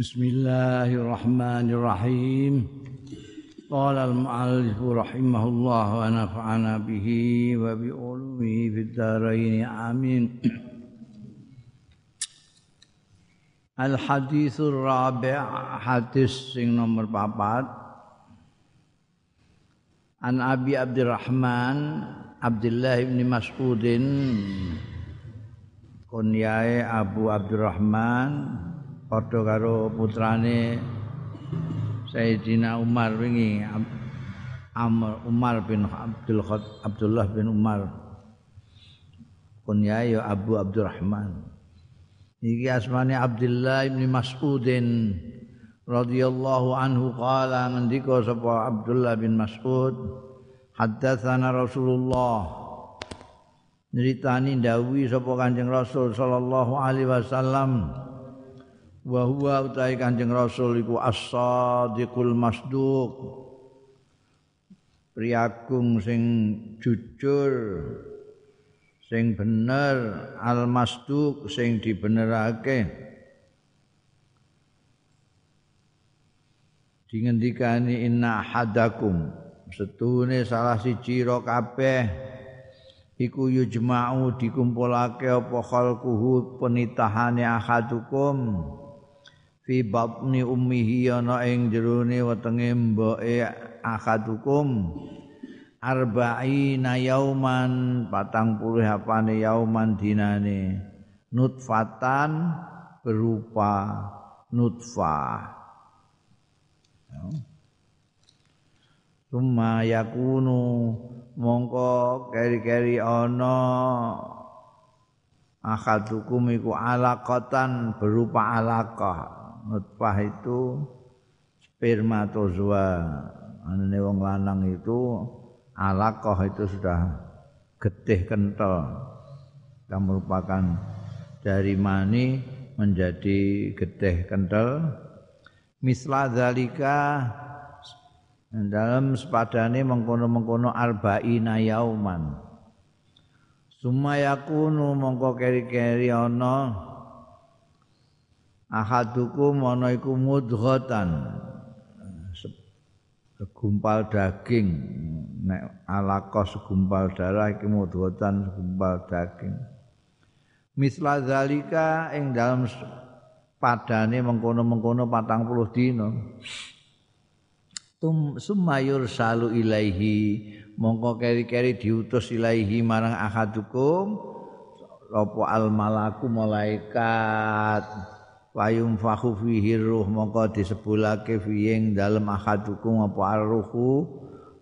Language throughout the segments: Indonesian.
Bismillahirrahmanirrahim. Qala al-mu'allif rahimahullah wa nafa'ana bihi wa bi ulumihi fid dharain. Amin. Al-hadithur rabi' hadis sing nomor 4. An Abi Abdurrahman Abdullah bin Mas'udin kunyae Abu Abdurrahman padha karo putrane Sayyidina Umar wingi Amr Umar bin Abdul Khad, Abdullah bin Umar. Kunyai ya Abu Abdurrahman. Iki asmane Abdullah bin Mas'udin radhiyallahu anhu qala ngendika sapa Abdullah bin Mas'ud haddatsana Rasulullah. Nyeritani ndawi sapa Kanjeng Rasul sallallahu alaihi wasallam wa huwa utai Kanjeng Rasul iku as-sadiqul masduq priagung sing jujur sing bener al masduq sing dibenerake dingendikani inna hadakum setune salah siji ro kabeh iku yujma'u dikumpulake apa khalquhu penitahane ahadukum fi batni ummihi ana ing jerone wetenge mboke akadukum arba'ina yauman patang puluh apane yauman dinane. Nutfatan berupa nutfah. Suma yakunu mongko keri-keri ana akadukum iku alaqatan berupa alaqah nutfah itu spermatozoa. Anane wong lanang itu alaqah itu sudah getih kental yang merupakan dari mani menjadi getih kental misla zalika dalam sepadane mengkono-mengkono arba'ina yauman. Sumayakunu mongko keri-keri ana ahadukum ana iku mudghatan. Segumpal daging. Nek alaqah segumpal darah iki mudghatan segumpal daging. Misla zalika ing dalam padane mengkono-mengkono 40 dina. Tum sumayur salu ilaihi. Mongko keri-keri diutus ilaihi marang ahadukum. Apa al malaku malaikat Wayum fahu fihi ruh mongko disebulake fiing dalem ahadukum apa arruhu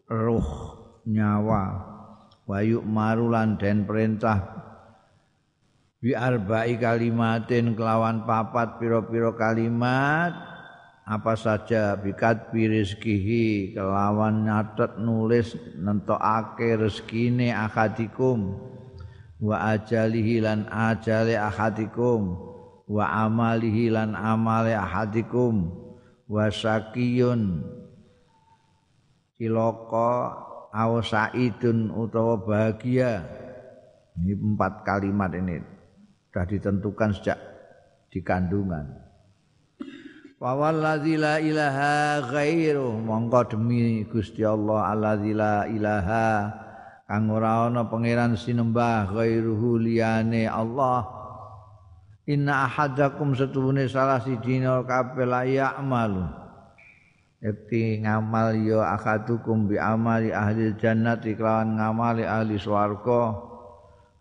ruh nyawa. Wayuk marulan den perintah. Bi arba'i kalimatin kelawan papat piro-piro kalimat. Apa saja bikat rizkihi kelawan nyatet nulis nentokake rezekine akadikum wa ajalihi lan ajale akadikum wa amalihi lan amale ahadikum wa sakiyun cilaka aw saidun utawa bahagia. Ini empat kalimat ini sudah ditentukan sejak di kandungan. Wa wallazi la ilaha ghairu mongko demi Gusti Allah allazi la ilaha kang ora ana pangeran sinembah ghairuhu liyane Allah Inna ahadakum setuhune salah siji kabeh la ya'malu. Yakti ngamal ya akadukum bi amali ahli jannati kelawan ngamali ahli swarga.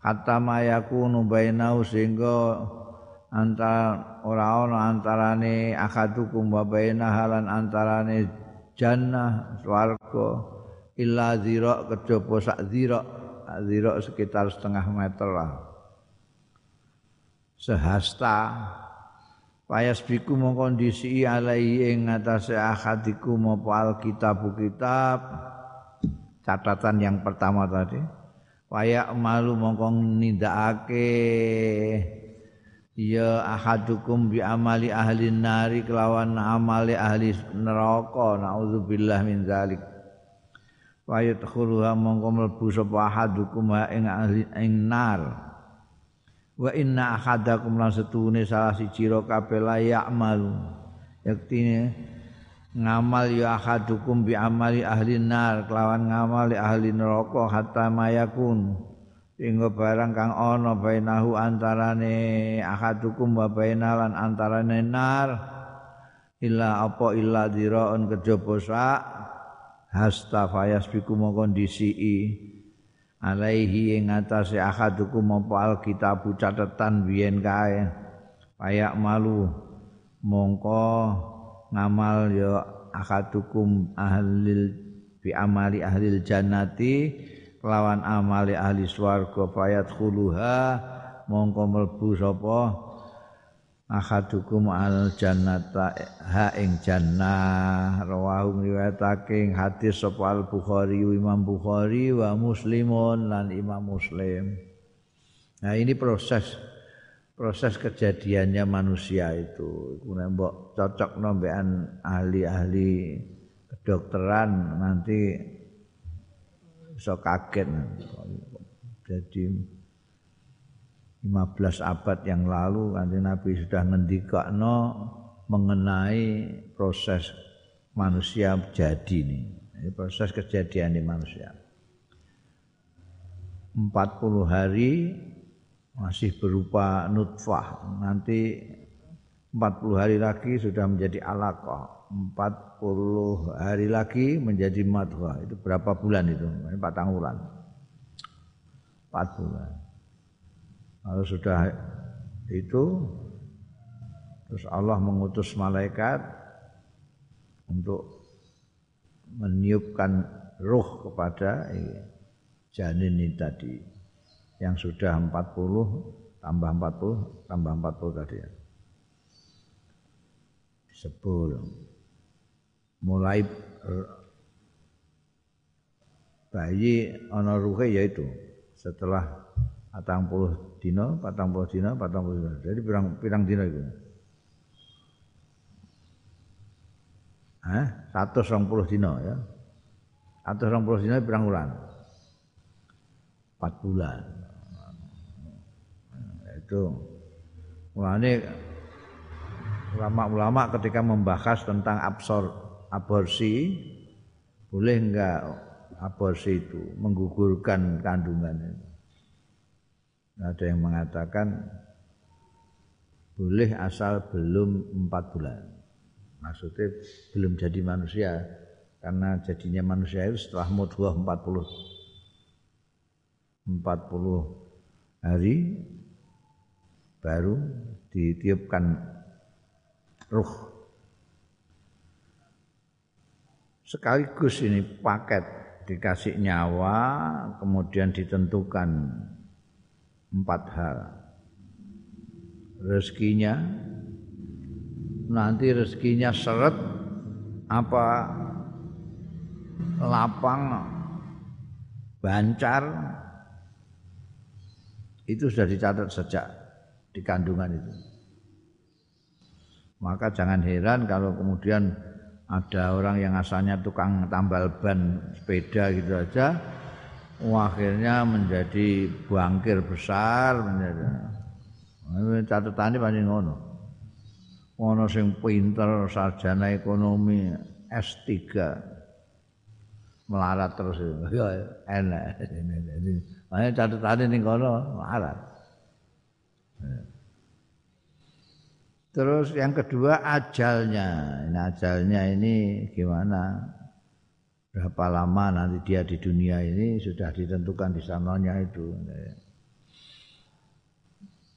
Kata mayakunu bainau sehingga antara ora ana antarane akadukum wa bainahalan antarane jannah swarga illa zira kejaba sak zira zira sekitar setengah meter lah. Sehasta. Payas biku mengkondisi alaihi ing ngatasé akhadiku maupun alkitab kitab. Catatan yang pertama tadi. Waya malu mongkong nindakake ya ahadukum bi amali ahli nari kelawan amali ahli neraka. Naudzubillah min zalik wa yadkhuluha mongko mlebu sapa ahadukum ing ahli ing nar wa inna ahadakum lan setune salah siji ro kabeh la ya'malu yaktine ngamal ya ahadukum bi amali ahli nar kelawan ngamal ahli neraka hatta mayakun. Sehingga barang kang ana bainahu antarane ahadukum wa bainalan antarane nar illa apa illa diraun kejaba sak hasta fayas biku kondisi alaihi ing atase ahadukum apa alkitab catatan biyen kae? Payak malu. Mongko ngamal ya ahadukum ahlil bi amali ahlil jannati kelawan amali ahli swarga fayat khuluha mongko mlebu sapa ahadukum al jannata ha ing jannah. Rawahu riwayatake hadis sapa al bukhari imam bukhari wa muslimun lan imam muslim. Nah ini proses proses kejadiannya manusia itu. Kemudian mbok cocok nombean ahli-ahli kedokteran nanti bisa kaget. Jadi 15 abad yang lalu kanjeng Nabi sudah ngendikakno mengenai proses manusia jadi ini. Ini proses kejadian di manusia. 40 hari masih berupa nutfah. Nanti 40 hari lagi sudah menjadi alaqah. 40 hari lagi menjadi madghah. Itu berapa bulan itu? Ini 4 bulan. 4 bulan. Kalau sudah itu terus Allah mengutus malaikat untuk meniupkan ruh kepada janin ini tadi. Yang sudah 40 tambah 40 tambah 40 tadi. Ya. Sepul mulai bayi ana ruhe yaitu setelah patang puluh dino, patang puluh dino, patang puluh dino. Jadi pirang pirang dino itu. Hah? Satu puluh dino ya. Satu puluh dino pirang bulan. Empat bulan. Itu mulane ulama-ulama ketika membahas tentang absor aborsi boleh enggak aborsi itu menggugurkan kandungan itu ada yang mengatakan boleh asal belum empat bulan. Maksudnya belum jadi manusia karena jadinya manusia itu setelah mudghah 40 40 hari baru ditiupkan ruh. Sekaligus ini paket dikasih nyawa kemudian ditentukan empat hal. Rezekinya nanti rezekinya seret apa lapang bancar itu sudah dicatat sejak di kandungan itu. Maka jangan heran kalau kemudian ada orang yang asalnya tukang tambal ban sepeda gitu aja akhirnya menjadi bangkir besar menjadi catatannya paling ngono. Ngono sing pinter sarjana ekonomi S3 melarat terus. Enak. Makanya catatannya ning kono melarat. Terus yang kedua ajalnya. Ini ajalnya ini gimana? Berapa lama nanti dia di dunia ini sudah ditentukan di sananya itu.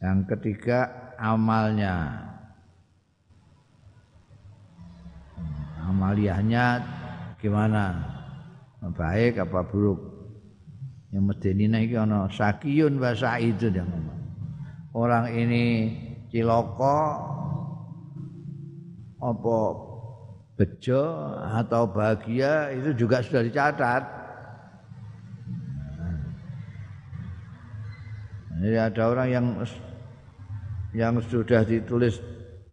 Yang ketiga amalnya. Amaliyahnya gimana? Baik apa buruk? Yang medeni iki ana sakiyun wa saidun yang Orang ini ciloko apa bejo atau bahagia itu juga sudah dicatat. Jadi ada orang yang yang sudah ditulis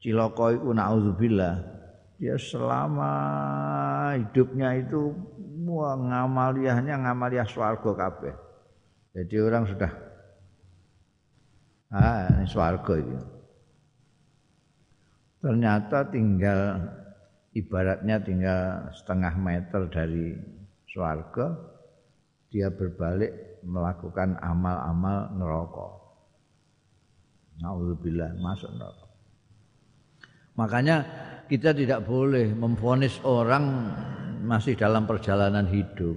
ciloko itu naudzubillah dia selama hidupnya itu wah ngamaliahnya ngamaliah swarga kabeh. Jadi orang sudah ah ini swarga itu. ternyata tinggal ibaratnya tinggal setengah meter dari swarga dia berbalik melakukan amal-amal neraka. Nauzubillah masuk neraka. Makanya kita tidak boleh memfonis orang masih dalam perjalanan hidup.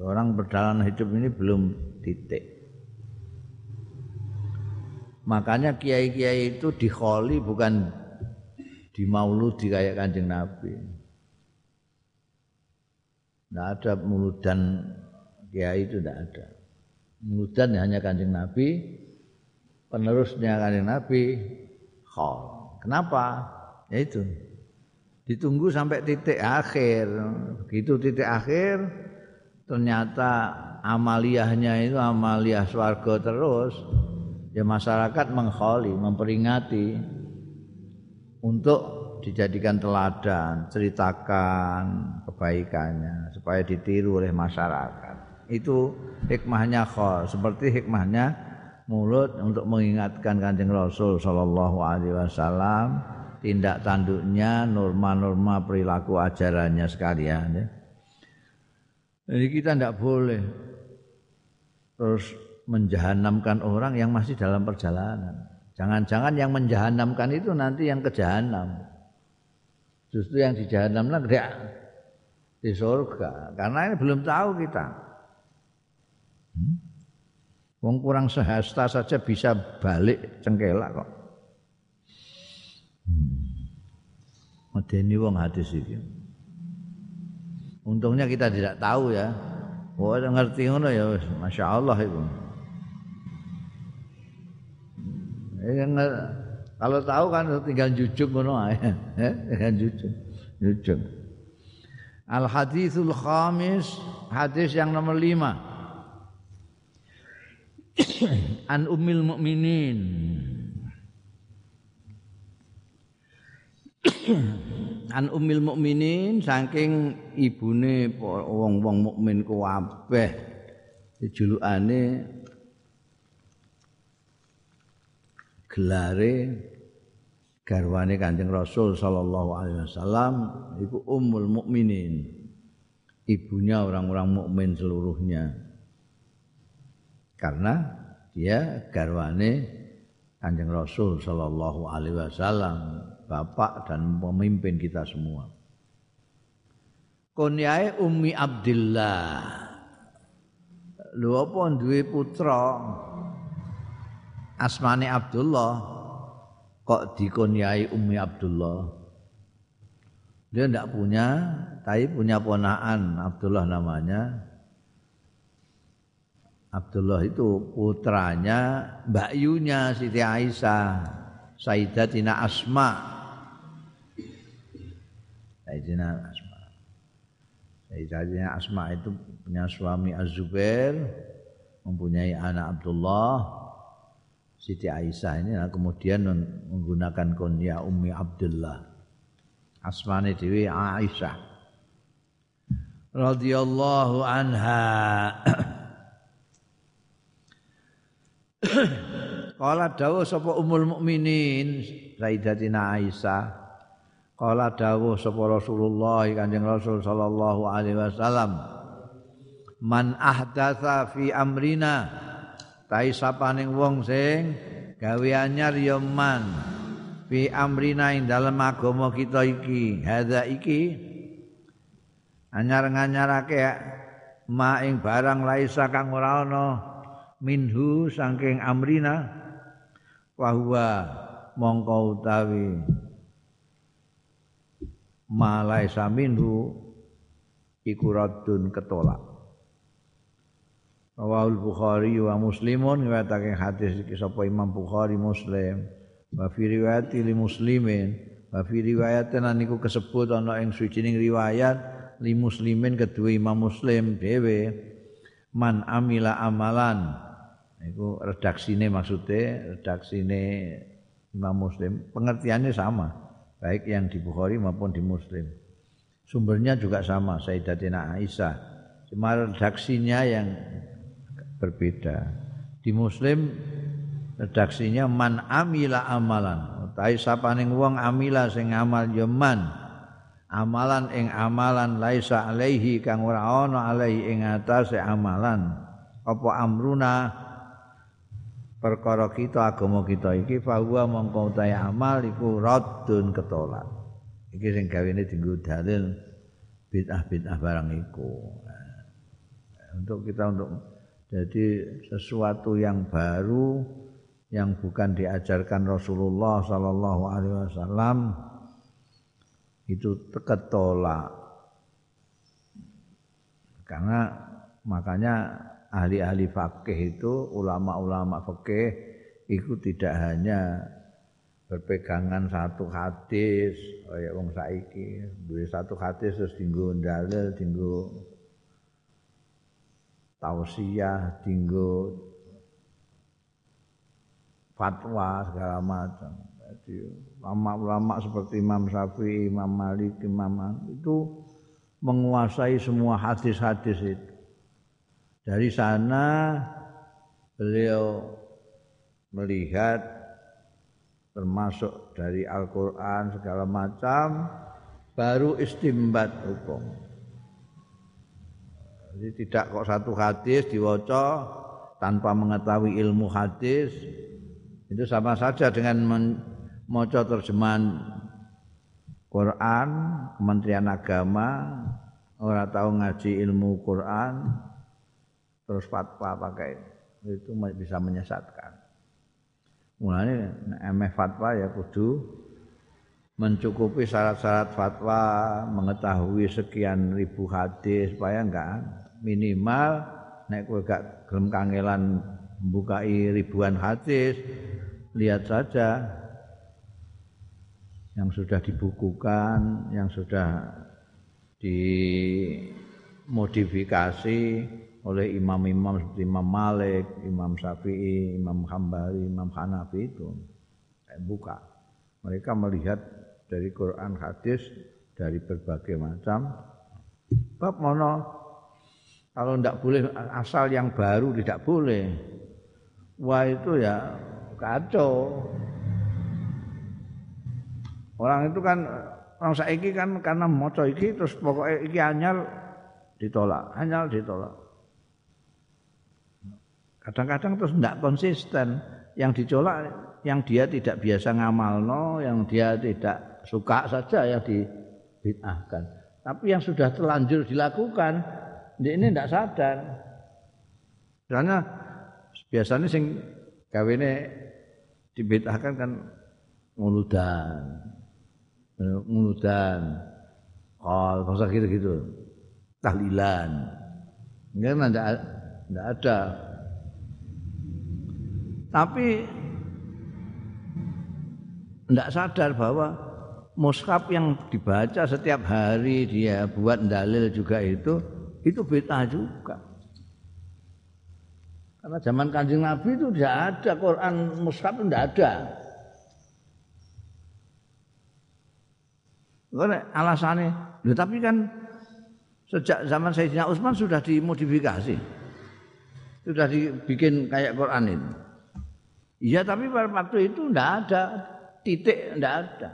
Orang perjalanan hidup ini belum titik. Makanya kiai-kiai itu dikholi bukan di mauludi kayak kanjeng Nabi. Tidak ada muludan kiai itu tidak ada. Muludan hanya kanjeng Nabi, penerusnya kanjeng Nabi, khol. Kenapa? Ya itu. Ditunggu sampai titik akhir. Begitu titik akhir, ternyata amaliyahnya itu amaliyah swarga terus ya masyarakat mengkholi memperingati untuk dijadikan teladan ceritakan kebaikannya supaya ditiru oleh masyarakat itu hikmahnya khol seperti hikmahnya mulut untuk mengingatkan kanjeng Rasul Shallallahu Alaihi Wasallam tindak tanduknya norma-norma perilaku ajarannya sekalian ya. Jadi kita tidak boleh terus menjahanamkan orang yang masih dalam perjalanan. Jangan-jangan yang menjahanamkan itu nanti yang ke jahanam. Justru yang di jahanam lah di surga. Karena ini belum tahu kita. Hmm? Kurang sehasta saja bisa balik cengkelak kok. Hmm. Medeni wong hadis iki. Untungnya kita tidak tahu ya. Oh, ngerti ngono ya Masya Allah itu. Ya, kalau tahu kan tinggal jujur ngono ae. Tinggal jujur. Jujur. Al hadithul khamis, hadis yang nomor lima. An ummil mukminin. an ummil mukminin saking ibune wong-wong mukmin kabeh jejulukane gelare garwane Kanjeng Rasul sallallahu alaihi wasallam iku ummul mukminin ibunya orang-orang mukmin seluruhnya karena dia garwane Kanjeng Rasul sallallahu alaihi wasallam bapak dan pemimpin kita semua. Kunyai Ummi Abdullah. Lho apa duwe putra asmane Abdullah kok dikunyai Ummi Abdullah. Dia tidak punya, tapi punya ponaan Abdullah namanya. Abdullah itu putranya Mbak Yunya Siti Aisyah, Sayyidatina Asma' Sayyidina Asma. Sayyidina Asma itu punya suami Az-Zubair, mempunyai anak Abdullah, Siti Aisyah ini kemudian menggunakan kunya Ummi Abdullah. Asmane dewi Aisyah. radhiyallahu anha. Kala dawuh sapa umul mukminin Sayyidatina Aisyah Kala dawuh sapa Rasulullah Kanjeng Rasul sallallahu alaihi wasallam Man ahdatsa fi amrina tai sapaning wong sing gawe anyar ya man. Fi amrina ing dalem agama kita iki. Hadza iki anyar nganyarake ma ing barang laisa kang ora ana minhu saking amrina. Wa huwa mongko utawi malai saminhu iku raddun ketolak Rawahul Bukhari wa Muslimun. Ngriwayatake hadis iki sapa Imam Bukhari Muslim. Wa fi riwayat li Muslimin. Wa fi riwayatin niku kesebut ana ing sucining riwayat li Muslimin kedua Imam Muslim dhewe. Man amila amalan. Iku redaksine maksude redaksine Imam Muslim. Pengertiannya sama baik yang di Bukhari maupun di Muslim. Sumbernya juga sama, Sayyidatina Aisyah. Cuma redaksinya yang berbeda. Di Muslim redaksinya man amila amalan. Tai sapaning wong amila sing amal yeman amalan ing amalan laisa alaihi kang ora ana alaihi ing atase amalan. Apa amruna? Perkara kita agama kita iki fahuwa mongko utahe amal iku raddun ketolak. Iki sing gawene dienggo dalil bid'ah-bid'ah barang iku. Untuk kita untuk jadi sesuatu yang baru yang bukan diajarkan Rasulullah sallallahu alaihi wasallam itu ketolak. Karena makanya ahli-ahli fakih itu ulama-ulama fakih itu tidak hanya berpegangan satu hadis kayak wong saiki duwe satu hadis terus dinggo dalil dinggo tausiah dinggo fatwa segala macam jadi ulama-ulama seperti Imam Syafi'i, Imam Malik, Imam itu menguasai semua hadis-hadis itu dari sana beliau melihat termasuk dari Al-Quran segala macam baru istimbat hukum. Jadi tidak kok satu hadis diwoco tanpa mengetahui ilmu hadis itu sama saja dengan membaca terjemahan Quran Kementerian Agama orang tahu ngaji ilmu Quran terus fatwa pakai itu bisa menyesatkan. Mulanya emeh fatwa ya kudu mencukupi syarat-syarat fatwa, mengetahui sekian ribu hadis supaya enggak minimal nek kowe gak gelem kangelan membukai ribuan hadis, lihat saja. Yang sudah dibukukan, yang sudah dimodifikasi oleh imam-imam seperti Imam Malik, Imam Syafi'i, Imam Hambali, Imam Hanafi itu buka. Mereka melihat dari Quran hadis dari berbagai macam. Bab mono kalau tidak boleh asal yang baru tidak boleh. Wah itu ya kacau. Orang itu kan orang saiki kan karena moco iki terus pokoknya iki anyar ditolak, anyar ditolak. Kadang-kadang terus tidak konsisten. Yang dicolak, yang dia tidak biasa ngamal no, yang dia tidak suka saja ya dibid'ahkan. Tapi yang sudah terlanjur dilakukan, ini tidak sadar. Karena biasanya sing kawine dibid'ahkan kan nguludan. Nguludan. Kol, bahasa gitu-gitu. Tahlilan. Enggak ada, ada tapi tidak sadar bahwa mushaf yang dibaca setiap hari dia buat dalil juga itu itu beta juga. Karena zaman kanjeng Nabi itu tidak ada Quran mushaf itu tidak ada. Karena alasannya, loh, tapi kan sejak zaman Sayyidina Utsman sudah dimodifikasi. Sudah dibikin kayak Quran ini. Iya tapi pada waktu itu tidak ada titik tidak ada.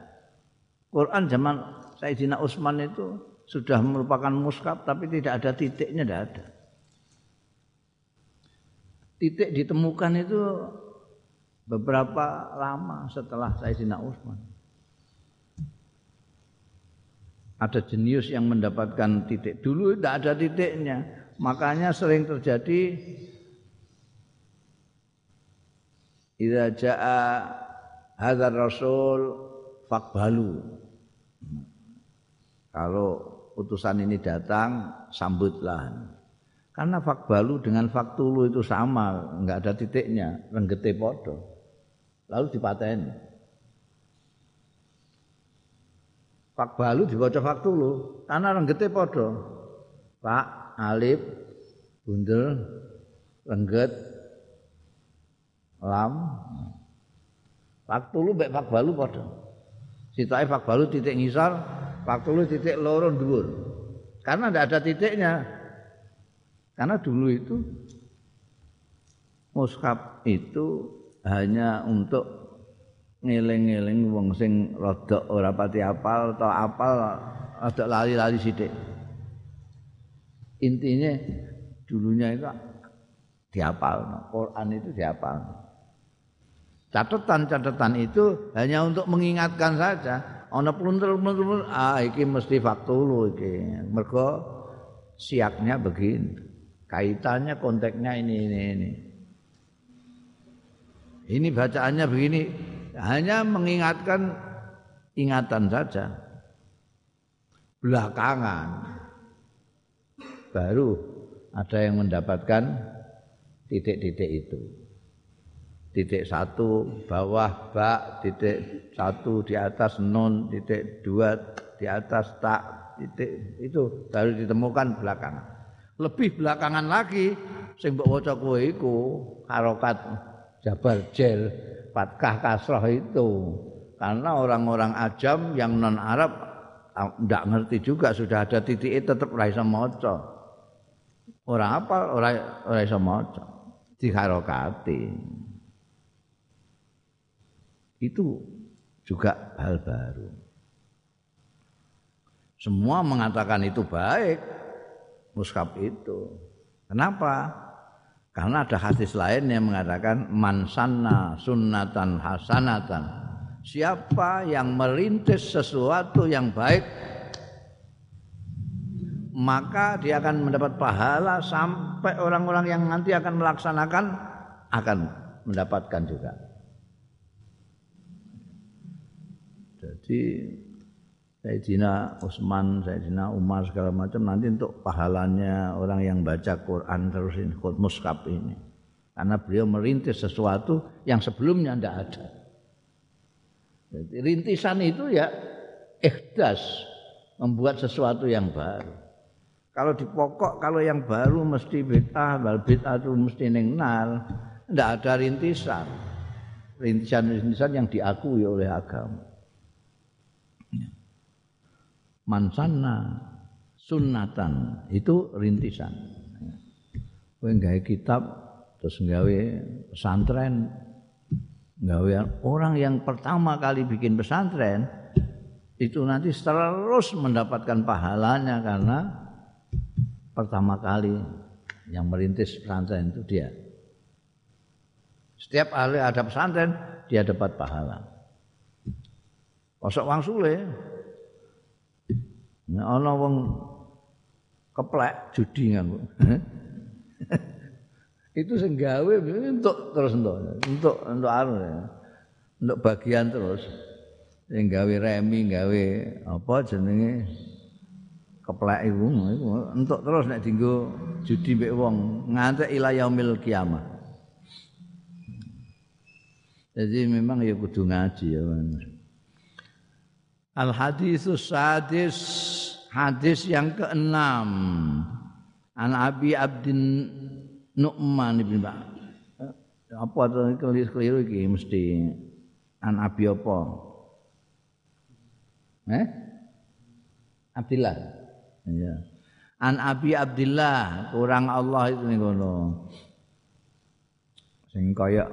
Quran zaman Sayyidina Utsman itu sudah merupakan muskab tapi tidak ada titiknya tidak ada. Titik ditemukan itu beberapa lama setelah Sayyidina Utsman. Ada jenius yang mendapatkan titik. Dulu tidak ada titiknya. Makanya sering terjadi Idza jaa hadzal rasul faqbalu. Kalau utusan ini datang, sambutlah. Karena fakbalu dengan faktulu itu sama, enggak ada titiknya, renggete podo. Lalu dipateni. Fakbalu dibaca faktulu, karena renggete podo. Pak, alif, bundel, rengget, lam waktu lu mbek fakbalu padha sitae fakbalu titik ngisor waktu lu titik loro dhuwur karena tidak ada titiknya karena dulu itu mushaf itu hanya untuk ngeling-eling wong sing rada ora pati apal atau apal rada lali-lali sithik. Intinya dulunya itu dihafal, Quran itu dihafal. Catatan-catatan itu hanya untuk mengingatkan saja. Ana pluntel-pluntel ah iki mesti faktulu iki. Mergo siaknya begini. Kaitannya konteksnya ini ini ini. Ini bacaannya begini, hanya mengingatkan ingatan saja. Belakangan baru ada yang mendapatkan titik-titik itu. Titik satu bawah bak, titik satu di atas non, titik dua di atas tak, titik itu baru ditemukan belakangan. Lebih belakangan lagi sing mbok waca kowe iku harokat jabar jel fatkah kasroh itu karena orang-orang ajam yang non Arab tidak ngerti juga sudah ada titik tetap raisa maca Orang apa orang ora iso maca. Diharokati. Itu juga hal baru. Semua mengatakan itu baik muskap itu. Kenapa? Karena ada hadis lain yang mengatakan mansanna sunnatan hasanatan. Siapa yang merintis sesuatu yang baik maka dia akan mendapat pahala sampai orang-orang yang nanti akan melaksanakan akan mendapatkan juga. Jadi Sayyidina Utsman, Sayyidina Umar segala macam nanti untuk pahalanya orang yang baca Quran terus ini muskap ini. Karena beliau merintis sesuatu yang sebelumnya tidak ada. Jadi rintisan itu ya ikhdas membuat sesuatu yang baru. Kalau di pokok kalau yang baru mesti bid'ah, wal bid'ah itu mesti ning nal. Enggak ada rintisan. Rintisan-rintisan yang diakui oleh agama. Mansana sunnatan itu rintisan. Kowe gawe kitab terus gawe pesantren gawe orang yang pertama kali bikin pesantren itu nanti terus mendapatkan pahalanya karena pertama kali yang merintis pesantren itu dia. Setiap kali ada pesantren dia dapat pahala. Kosok wang sule. Nek ana wong keplek judi nganggo. itu sing gawe untuk terus untuk untuk untuk. Untuk bagian terus. Sing gawe remi, gawe apa jenenge keplek iku entuk terus nek dienggo judi mbek wong nganti ila yaumil kiamah. Jadi memang ya kudu ngaji ya. Al hadisus sadis hadis yang keenam An Abi Abdin Nu'man ibn Ba. Apa to keliru iki mesti An Abi apa? Eh? Abdillah. Ya. An Abi Abdullah, kurang Allah itu nih kono. Sing kaya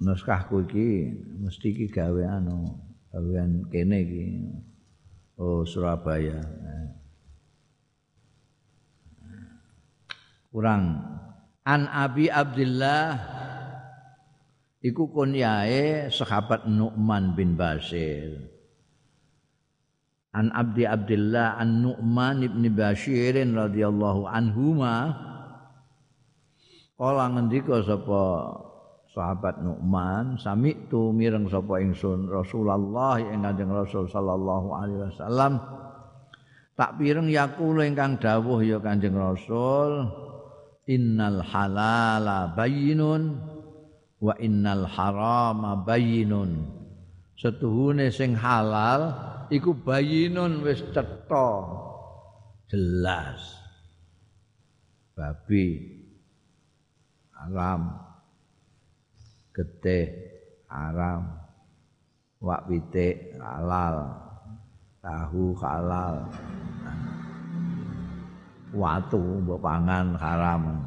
naskahku iki mesti iki gawe anu, gawean kene iki. Oh Surabaya. Kurang An Abi Abdullah iku kunyae sahabat Nu'man bin Bashir. an Abdi Abdullah an Nu'man ibn Bashir radhiyallahu anhuma kala ngendika sapa sahabat Nu'man sami tu mireng sapa ingsun Rasulullah ing Kanjeng Rasul sallallahu alaihi wasallam. Tak pireng yakul ingkang dawuh ya Kanjeng Rasul innal halala bayyinun wa innal harama bayyinun. Setuhune sing halal iku bayinun wis cetha. Jelas. Babi. Haram getih haram. Wak pitik halal. Tahu halal. Watu mbok pangan haram.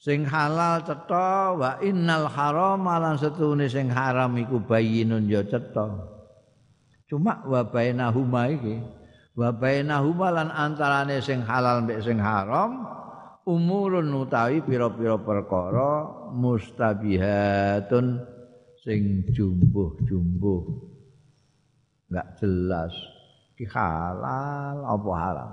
Sing halal cetha wa innal haram lan setune sing haram iku bayinun ya cetha. Cuma wa bainahuma iki. Wa bainahuma lan antarane sing halal mek sing haram umurun utawi pira-pira perkara mustabihatun sing jumbuh-jumbuh. Enggak jelas. Ki halal apa haram?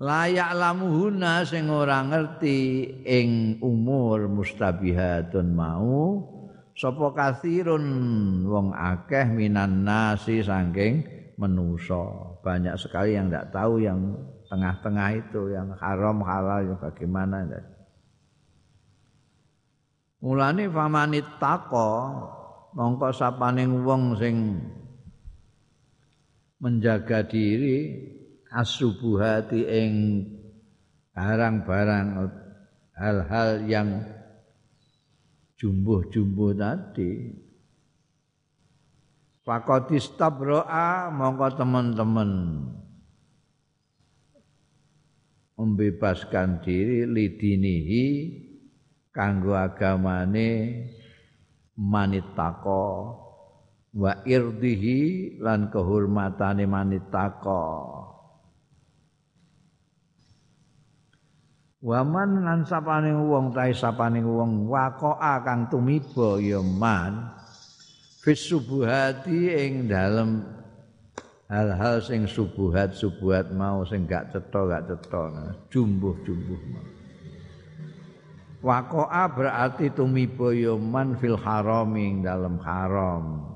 Layak lamuhuna sing ora ngerti ing umur mustabihatun mau sapa kathirun wong akeh minan nasi saking menusa banyak sekali yang tidak tahu yang tengah-tengah itu yang haram halal yang bagaimana mulane famanit tako mongko sapaning wong sing menjaga diri asubuhati ing barang-barang hal-hal yang jumbuh-jumbuh tadi. Fakotis tabroa mongko teman-teman membebaskan diri lidinihi kanggo agamane manitako wa irdihi lan kehormatane manitako Waman lan sapaning wong tahe sapaning wong waqa'a kang tumiba ya man fis subuhati ing dalem hal-hal sing subuhat subuhat mau sing gak cetha gak cetha. Jumbuh-jumbuh Waqa'a berarti tumiba ya man fil harami ing dalem haram.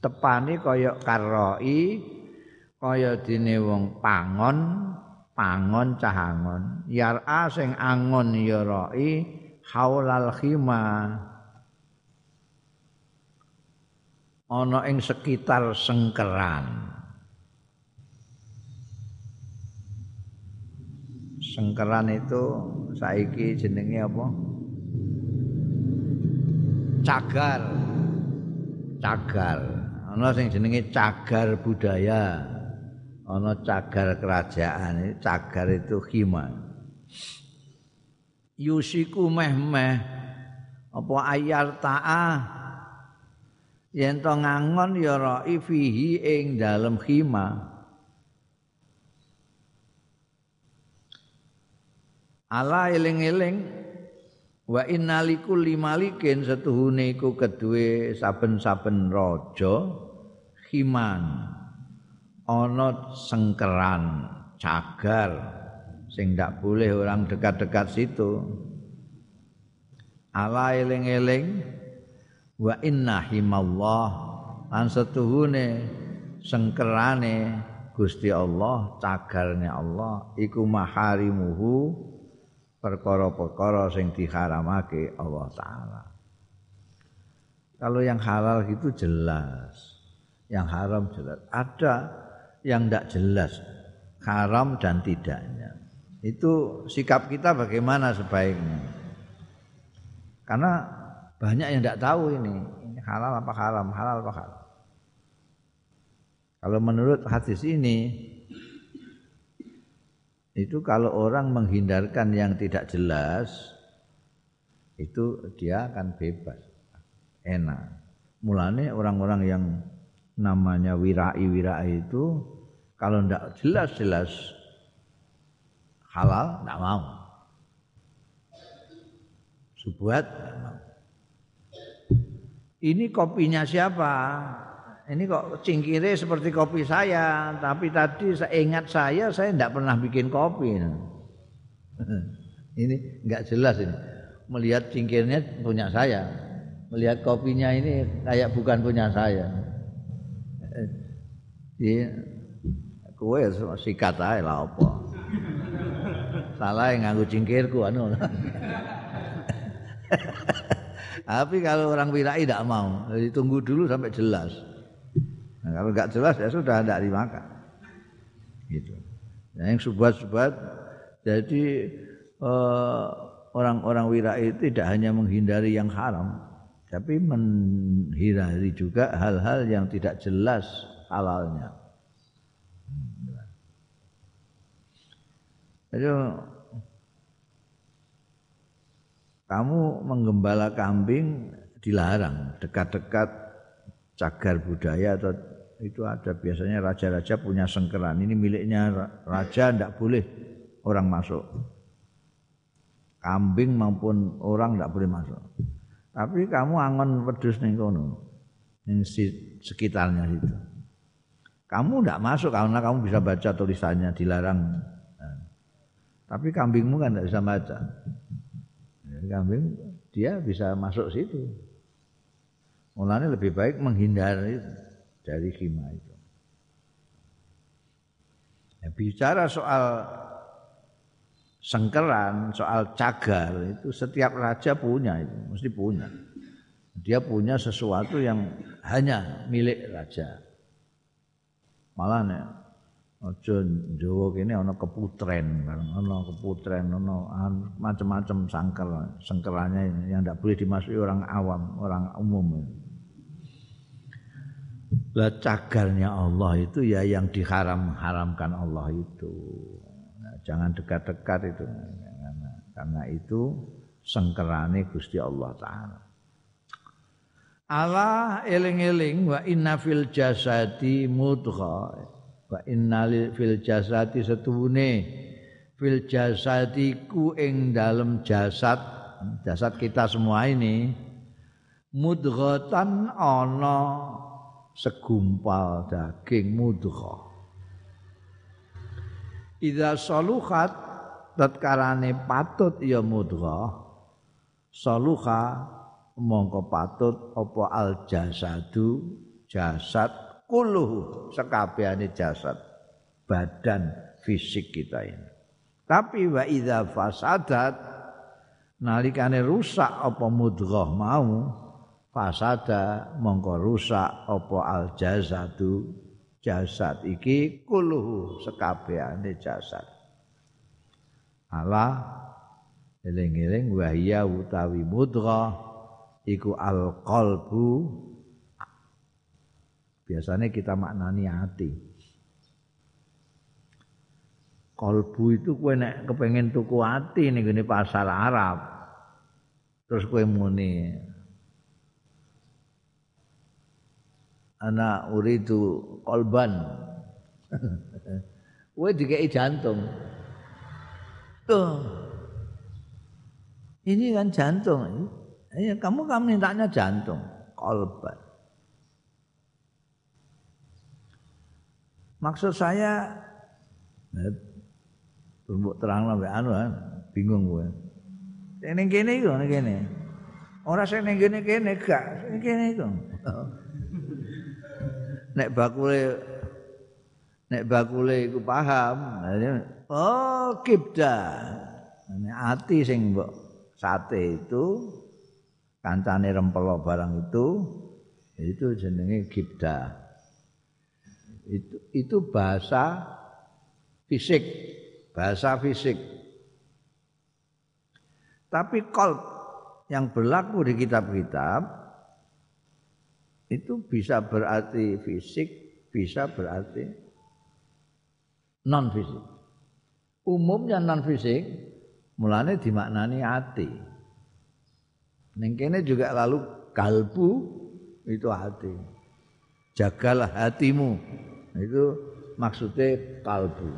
Tepane kaya karoi kaya dene wong pangon pangon cahangon yara sing angon ya rai haulal khima ana ing sekitar sengkeran. Sengkeran itu saiki jenenge apa? Cagar. Cagar. Ana sing jenenge cagar budaya. Ana cagar kerajaan. Cagar itu khima yusiku meh-meh. Apa ayar ta'a yen to ngangon ya ra'i fihi ing dalem khima ala eling-eling wa innalikul limalikin setuhune iku kedue saben-saben raja khiman. Ana sengkeran cagar sing ndak boleh orang dekat-dekat situ. Ala eling-eling wa inna himallah. Lan setuhune sengkerane Gusti Allah cagarnya Allah iku maharimuhu perkara-perkara sing diharamake Allah taala. Kalau yang halal itu jelas. Yang haram jelas. Ada yang tidak jelas haram dan tidaknya. Itu sikap kita bagaimana sebaiknya? Karena banyak yang tidak tahu ini ini halal apa haram halal apa haram. Kalau menurut hadis ini itu kalau orang menghindarkan yang tidak jelas itu dia akan bebas enak. Mulane orang-orang yang namanya wirai-wirai itu kalau tidak jelas-jelas halal tidak mau. Subuhat Ini kopinya siapa? Ini kok cingkire seperti kopi saya, tapi tadi saya ingat saya saya tidak pernah bikin kopi. ini nggak jelas ini. Melihat cingkirnya punya saya, melihat kopinya ini kayak bukan punya saya. Iya. Kowe sikat ae lah apa. Salah nganggo cingkirku anu. Tapi kalau orang wirai tidak mau, jadi tunggu dulu sampai jelas. Nah, kalau nggak jelas ya sudah tidak dimakan. Gitu. Nah, yang subat-subat, jadi eh, orang-orang wirai tidak hanya menghindari yang haram, tapi menghindari juga hal-hal yang tidak jelas halalnya. Jadi kamu menggembala kambing dilarang dekat-dekat cagar budaya atau itu ada. Biasanya raja-raja punya sengkeran. Ini miliknya raja tidak boleh orang masuk. Kambing maupun orang tidak boleh masuk. Tapi kamu angon wedus nih kono ning sekitarnya itu kamu tidak masuk karena kamu bisa baca tulisannya dilarang. Tapi kambingmu kan tidak bisa baca kambing dia bisa masuk situ. Mulanya lebih baik menghindari dari hima itu. Ya, bicara soal sengkeran, soal cagar itu setiap raja punya itu, mesti punya. Dia punya sesuatu yang hanya milik raja. Malah Aja Jawa kene ana keputren, ana keputren, ana macam-macam sangker, sengkerannya yang tidak boleh dimasuki orang awam, orang umum. Lah cagarnya Allah itu ya yang diharam-haramkan Allah itu. Nah, jangan dekat-dekat itu karena, karena itu sengkerane Gusti Allah taala. Allah eling-eling wa inna fil jasadi mudghah wa innal fil jasadi setuhune. Fil jasadiku ing dalem jasad. Jasad kita semua ini mudghatan ana segumpal daging mudghah Idza saluhat tatkarane patut ya mudghah saluha mongko patut apa al jasadu? Jasad kuluh sekabehane jasad badan fisik kita ini. Tapi wa idza fasadat nalikane rusak apa mudghah mau fasada mongko rusak apa al jasadu jasad iki kuluh sekabehane jasad. Allah eling-eling wahya utawi mudghah iku al qalbu Biasanya kita maknani hati. Kolbu itu kue nek kepengen tuku hati nih gini pasar Arab. Terus kue muni. Anak uridu kolban. kue dikei jantung. Tuh. Ini kan jantung. Ya, kamu kamu mintanya jantung, kolban. Maksud saya Mbok terang lah anu kan bingung gue. Ning kene iku ning kene. Ora sing ning kene kene gak, ning kene iku. Nek bakule nek bakule iku paham, oh kibda. Nek ati sing mbok sate itu kancane rempelo barang itu itu jenenge kibda. Itu itu bahasa fisik bahasa fisik. Tapi kolb yang berlaku di kitab-kitab itu bisa berarti fisik bisa berarti non fisik umumnya non fisik mulane dimaknani hati ning juga lalu kalbu itu hati. Jagalah hatimu itu maksudnya kalbu.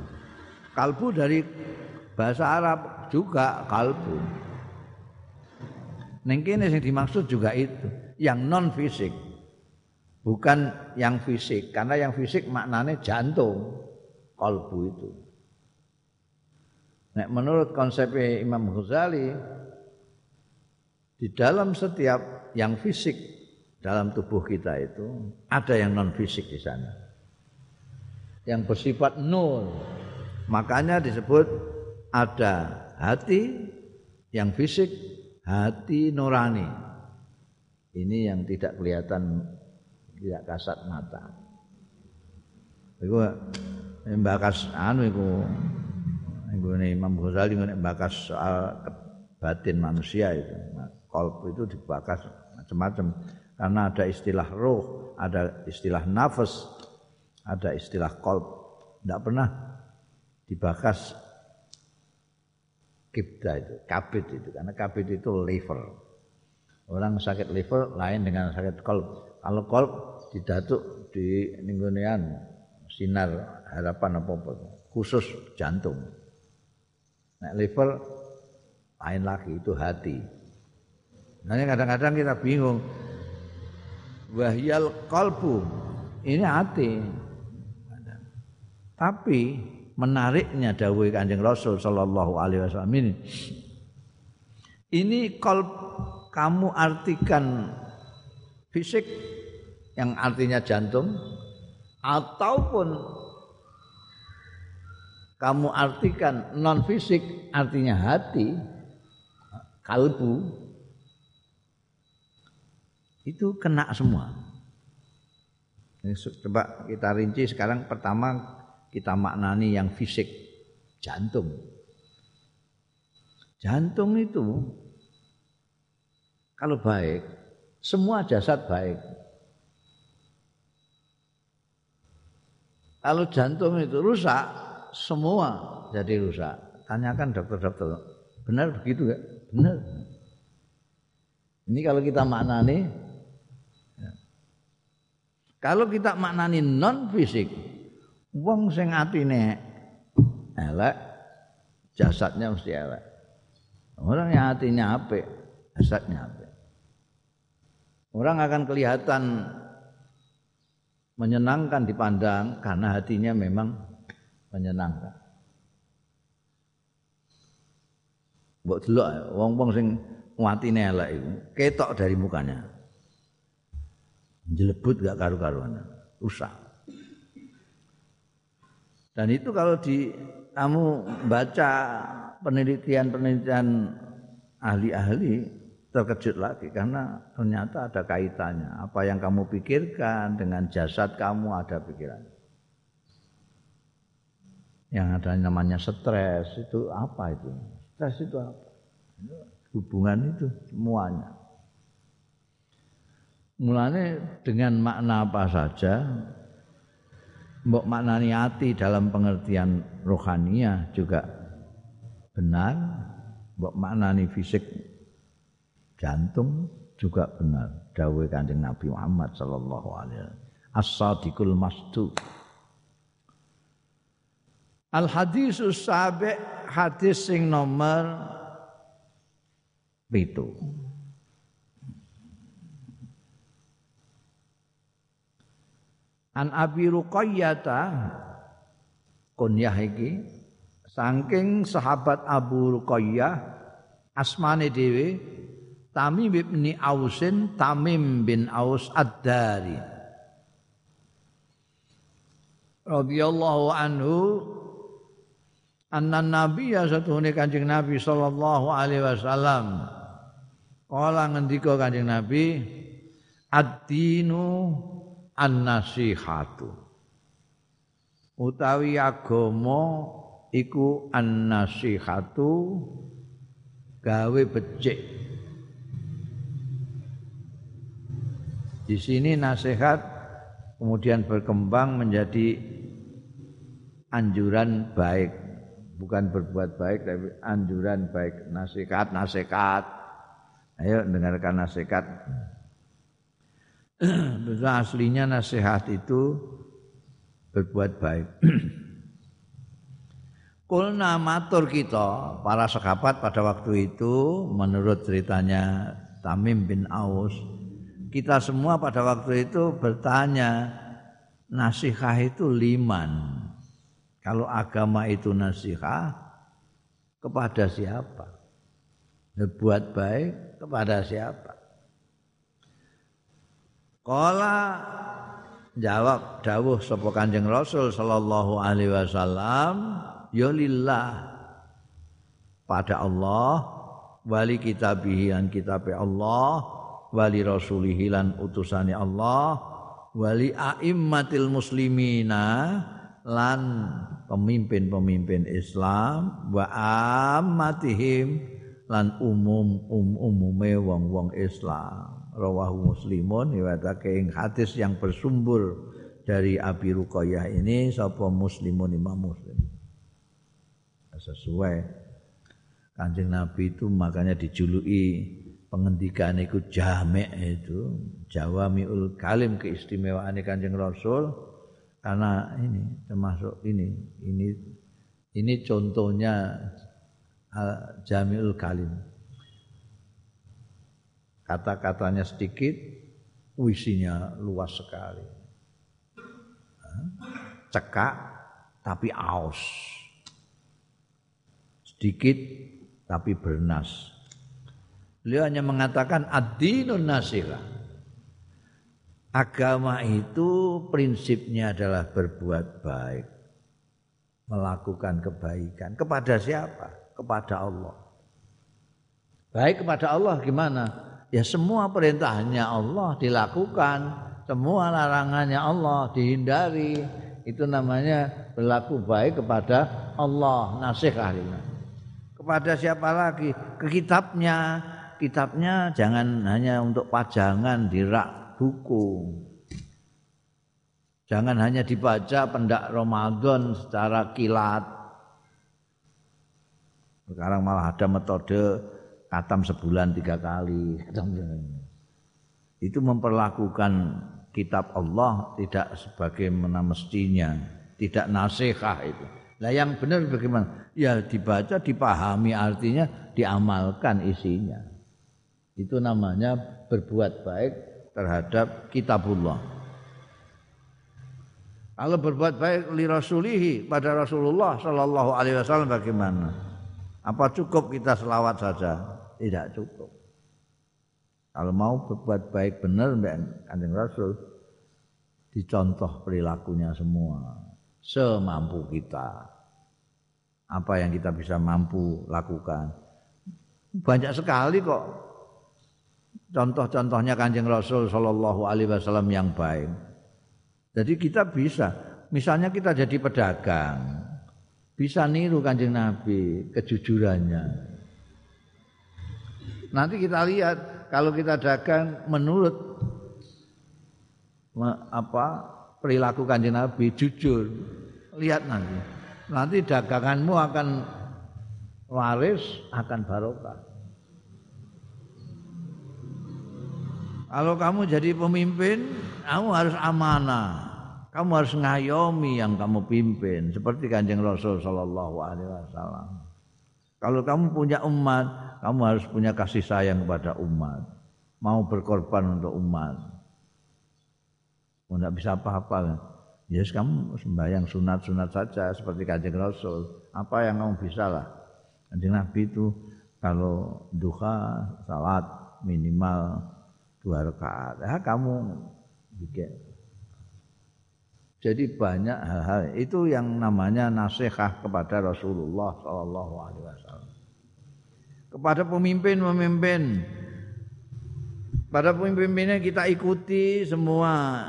Kalbu dari bahasa Arab juga kalbu. Neng kene yang dimaksud juga itu, yang non fisik. Bukan yang fisik, karena yang fisik maknanya jantung, kalbu itu. Nah, menurut konsep Imam Ghazali, di dalam setiap yang fisik dalam tubuh kita itu ada yang non fisik di sana yang bersifat nol. Makanya disebut ada hati yang fisik, hati nurani. Ini yang tidak kelihatan tidak kasat mata. Iku mbakas anu iku iku Imam Ghazali bakas soal batin manusia itu. Kolb itu dibakas macam-macam karena ada istilah roh, ada istilah nafas, ada istilah kolb tidak pernah dibakas kibda itu, kabit itu karena kabit itu liver. Orang sakit liver lain dengan sakit kolb. Kalau kolb didatuk di ninggunian sinar harapan apa apa khusus jantung. Nah, liver lain lagi itu hati. Nah, kadang-kadang kita bingung. Wahyal kolbu ini hati. Tapi menariknya dawuh Kanjeng Rasul sallallahu alaihi wasallam ini ini kalau kamu artikan fisik yang artinya jantung ataupun kamu artikan non fisik artinya hati kalbu itu kena semua. Coba kita rinci sekarang pertama kita maknani yang fisik jantung. Jantung itu kalau baik, semua jasad baik. Kalau jantung itu rusak, semua jadi rusak. Tanyakan dokter-dokter, benar begitu ya? Benar. Ini kalau kita maknani, ya. kalau kita maknani non fisik, Wong sing atine elek, jasadnya mesti elek. Orang yang hatinya apik, jasadnya apik. Orang akan kelihatan menyenangkan dipandang karena hatinya memang menyenangkan. Mbok delok wong-wong sing atine elek iku ketok dari mukanya. Jelebut gak karu-karuan, rusak. Dan itu kalau di kamu baca penelitian-penelitian ahli-ahli terkejut lagi karena ternyata ada kaitannya. Apa yang kamu pikirkan dengan jasad kamu ada pikiran. Yang ada namanya stres itu apa itu? Stres itu apa? Hubungan itu semuanya. Mulanya dengan makna apa saja mbok maknani hati dalam pengertian rohania juga benar. Mbok maknani fisik jantung juga benar. Dawuh kanjeng Nabi Muhammad sallallahu alaihi wasallam. As-sadiqul Al hadisus sabi hadis sing nomor pitu. An Abi Ruqayyata kunyah iki saking sahabat Abu Ruqayyah asmane dhewe Tamim bin Ausin Tamim bin Aus Ad-Dari. Radhiyallahu anhu anna nabi ya satuhune kanjeng nabi sallallahu alaihi wasallam. Kala ngendika kanjeng nabi ad-dinu an-nasihatu. Utawi agama iku an-nasihatu gawe becik. Di sini nasihat kemudian berkembang menjadi anjuran baik. Bukan berbuat baik tapi anjuran baik. Nasihat nasihat. Ayo dengarkan nasihat Betul aslinya nasihat itu berbuat baik. Kulna matur kita para sahabat pada waktu itu menurut ceritanya Tamim bin Aus kita semua pada waktu itu bertanya nasihat itu liman? Kalau agama itu nasihat kepada siapa? Berbuat baik kepada siapa Kala jawab dawuh sapa Kanjeng Rasul sallallahu alaihi wasallam ya lillah pada Allah wali kitabihi lan kitabe Allah wali rasulihi lan utusane Allah wali aimmatil muslimina lan pemimpin-pemimpin Islam wa ammatihim lan umum um umume wong-wong Islam rawahu muslimun riwayatake ing hadis yang bersumber dari Abi Ruqayyah ini sapa muslimun Imam Muslim. Sesuai. Kanjeng Nabi itu makanya dijuluki pengendikan itu jamek itu jawamiul kalim keistimewaan Kanjeng Rasul. Karena ini termasuk ini ini ini contohnya jamiul kalim kata-katanya sedikit isinya luas sekali cekak tapi aus sedikit tapi bernas. Beliau hanya mengatakan ad-dinun nasira. Agama itu prinsipnya adalah berbuat baik. Melakukan kebaikan. Kepada siapa? Kepada Allah. Baik kepada Allah gimana? Ya semua perintahnya Allah dilakukan. Semua larangannya Allah dihindari. Itu namanya berlaku baik kepada Allah. Nasihah kepada siapa lagi? Ke kitabnya. Kitabnya jangan hanya untuk pajangan di rak buku. Jangan hanya dibaca pendak Ramadan secara kilat. Sekarang malah ada metode katam sebulan tiga kali. Itu memperlakukan kitab Allah tidak sebagaimana mestinya, tidak nasihat itu. Nah yang benar bagaimana? Ya dibaca, dipahami artinya, diamalkan isinya. Itu namanya berbuat baik terhadap kitabullah. Kalau berbuat baik li rasulihi pada Rasulullah sallallahu alaihi wasallam bagaimana? Apa cukup kita selawat saja? Tidak cukup. Kalau mau berbuat baik benar Mbak Kanjeng Rasul dicontoh perilakunya semua semampu kita. Apa yang kita bisa mampu lakukan. Banyak sekali kok contoh-contohnya Kanjeng Rasul Shallallahu alaihi wasallam yang baik. Jadi kita bisa, misalnya kita jadi pedagang, bisa niru Kanjeng Nabi kejujurannya. Nanti kita lihat kalau kita dagang menurut apa perilaku kanjeng Nabi jujur. Lihat nanti. Nanti daganganmu akan waris, akan barokah. Kalau kamu jadi pemimpin, kamu harus amanah. Kamu harus ngayomi yang kamu pimpin seperti Kanjeng Rasul sallallahu alaihi wasallam. Kalau kamu punya umat, kamu harus punya kasih sayang kepada umat. Mau berkorban untuk umat. Oh, tidak bisa apa-apa. Yes, kamu sembahyang sunat-sunat saja seperti kanjeng Rasul. Apa yang kamu bisa lah. Nabi itu kalau duha salat minimal dua rakaat. Ya kamu bikin. Jadi banyak hal-hal itu yang namanya nasihat kepada Rasulullah Shallallahu Alaihi Wasallam. Kepada pemimpin-pemimpin, pada pemimpinnya kita ikuti semua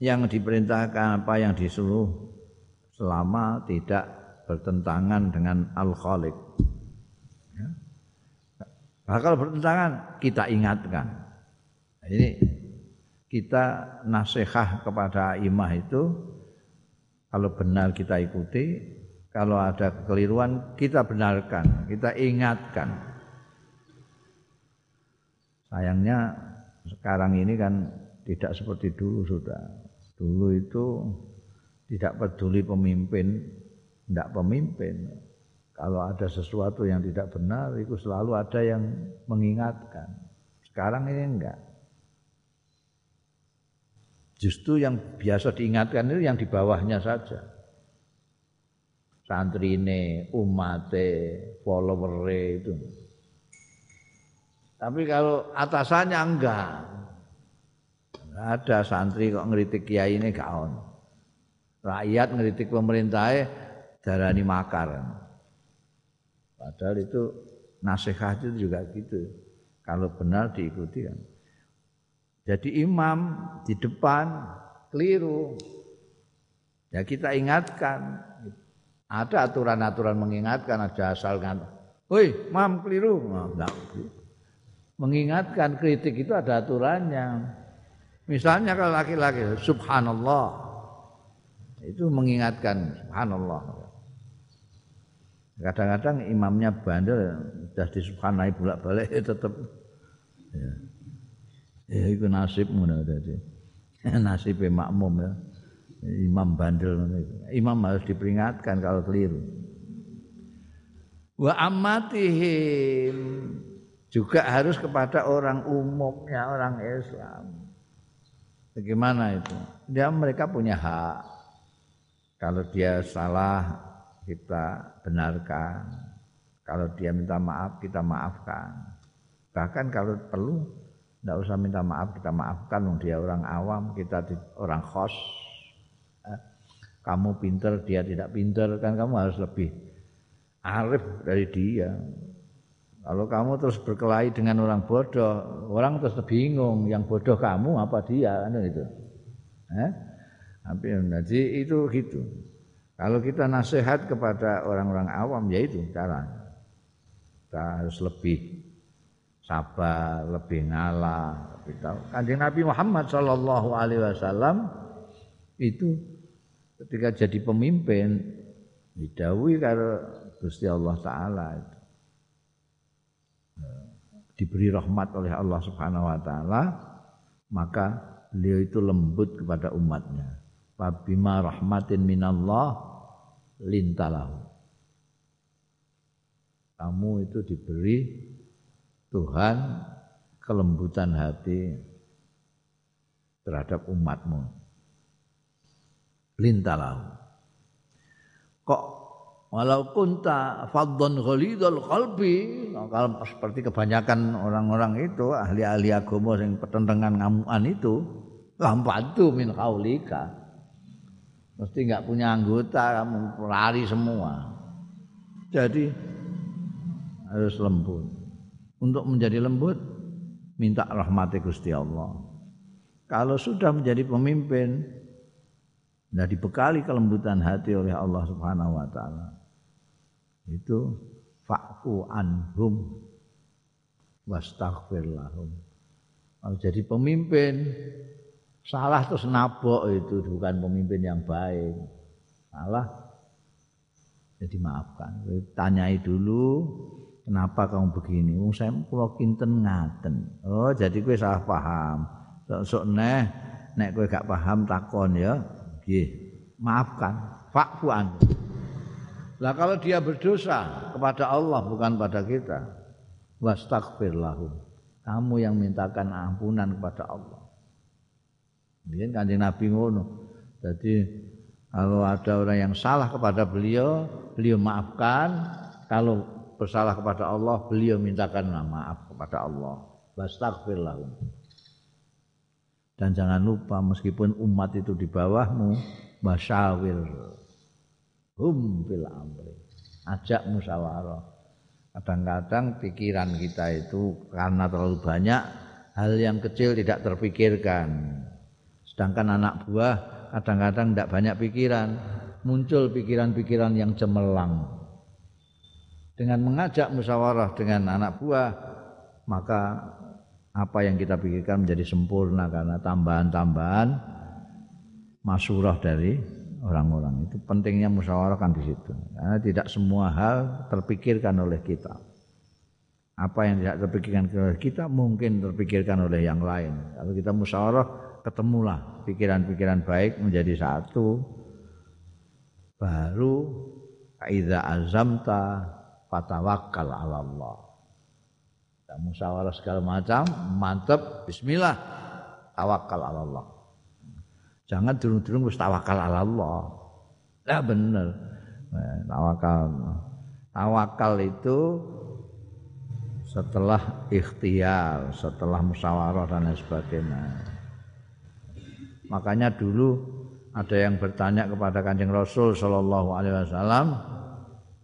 yang diperintahkan apa yang disuruh selama tidak bertentangan dengan al-khaliq. Ya. Nah, kalau bertentangan kita ingatkan. Ini kita nasihat kepada imah itu kalau benar kita ikuti, kalau ada kekeliruan kita benarkan, kita ingatkan. Sayangnya sekarang ini kan tidak seperti dulu sudah. Dulu itu tidak peduli pemimpin, tidak pemimpin. Kalau ada sesuatu yang tidak benar, itu selalu ada yang mengingatkan. Sekarang ini enggak. Justru yang biasa diingatkan itu yang di bawahnya saja. Santri ini, umate, follower itu. Tapi kalau atasannya enggak, ada santri kok ngeritik kiai ini gak on. Rakyat ngeritik pemerintah darani makar. Padahal itu nasihat itu juga gitu. Kalau benar diikuti kan. Jadi imam di depan keliru. Ya kita ingatkan. Ada aturan-aturan mengingatkan ada asal kan. Woi, mam keliru. Nah, enggak. Mengingatkan kritik itu ada aturannya. Misalnya kalau laki-laki subhanallah itu mengingatkan subhanallah. Kadang-kadang imamnya bandel sudah disubhanai bolak-balik ya tetap ya. Ya itu nasib ngono dadi. Nasib makmum ya. Imam bandel Imam harus diperingatkan kalau keliru. Wa amatihim juga harus kepada orang umumnya orang Islam. Bagaimana itu? Dia mereka punya hak. Kalau dia salah kita benarkan. Kalau dia minta maaf kita maafkan. Bahkan kalau perlu tidak usah minta maaf kita maafkan. Dia orang awam, kita orang khos. Kamu pinter, dia tidak pinter, kan kamu harus lebih arif dari dia. Kalau kamu terus berkelahi dengan orang bodoh, orang terus bingung, yang bodoh kamu apa dia kan gitu. Eh? Jadi itu gitu. Kalau kita nasihat kepada orang-orang awam ya itu cara. Kita harus lebih sabar, lebih ngalah, lebih tahu. Kanjeng Nabi Muhammad Shallallahu Alaihi Wasallam itu ketika jadi pemimpin didawi kalau Gusti Allah Taala diberi rahmat oleh Allah Subhanahu wa taala maka beliau itu lembut kepada umatnya. Fabima rahmatin minallah lintalahu. Kamu itu diberi Tuhan kelembutan hati terhadap umatmu lintalahu kok Walau kunta fadhon ghalidul qalbi, kalau seperti kebanyakan orang-orang itu ahli-ahli agama yang pertentangan ngamuan itu, lampatu min kaulika. Mesti enggak punya anggota, kamu lari semua. Jadi harus lembut. Untuk menjadi lembut minta rahmati Gusti Allah. Kalau sudah menjadi pemimpin, Nah dibekali kelembutan hati oleh Allah Subhanahu wa taala itu fa'fu anhum wastaghfir lahum. Kalau jadi pemimpin salah terus nabok itu bukan pemimpin yang baik. Salah jadi maafkan. Tanyai dulu kenapa kamu begini? Wong saya kula kinten ngaten. Oh, jadi kowe salah paham. Sok-sok neh nek kowe gak paham takon ya. Nggih, maafkan. Fa'fu. Lah kalau dia berdosa kepada Allah bukan pada kita, wastaghfir lahum. Kamu yang mintakan ampunan kepada Allah. Mungkin kanjeng Nabi ngono. Jadi kalau ada orang yang salah kepada beliau, beliau maafkan. Kalau bersalah kepada Allah, beliau mintakan maaf kepada Allah. Wastaghfir lahum. Dan jangan lupa meskipun umat itu di bawahmu, basyawir hum fil amri. Ajak musyawarah. Kadang-kadang pikiran kita itu karena terlalu banyak hal yang kecil tidak terpikirkan. Sedangkan anak buah kadang-kadang tidak banyak pikiran. Muncul pikiran-pikiran yang cemerlang. Dengan mengajak musyawarah dengan anak buah maka apa yang kita pikirkan menjadi sempurna karena tambahan-tambahan masurah dari orang-orang. Itu pentingnya musyawarah kan di situ. Karena tidak semua hal terpikirkan oleh kita. Apa yang tidak terpikirkan oleh kita mungkin terpikirkan oleh yang lain. Kalau kita musyawarah ketemulah pikiran-pikiran baik menjadi satu. Baru kaidah azamta fatawakkal ala Allah kita musyawarah segala macam mantap bismillah tawakal ala Allah Jangan durung-durung wis tawakal ala Allah. Ya bener. Nah, tawakal. Tawakal itu setelah ikhtiar, setelah musyawarah dan lain sebagainya. Makanya dulu ada yang bertanya kepada Kanjeng Rasul sallallahu alaihi wasallam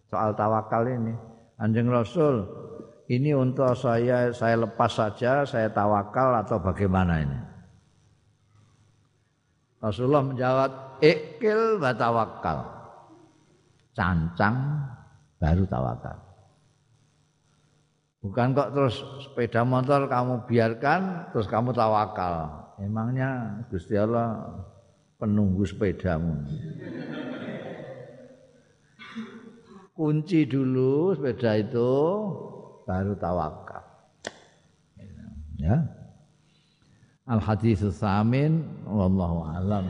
soal tawakal ini. Kanjeng Rasul, ini untuk saya saya lepas saja, saya tawakal atau bagaimana ini? Rasulullah menjawab ikil wa tawakal. Cancang baru tawakal. Bukan kok terus sepeda motor kamu biarkan terus kamu tawakal. Emangnya Gusti Allah penunggu sepedamu. kunci dulu sepeda itu baru tawakal. Ya. Al hadis samin wallahu alam.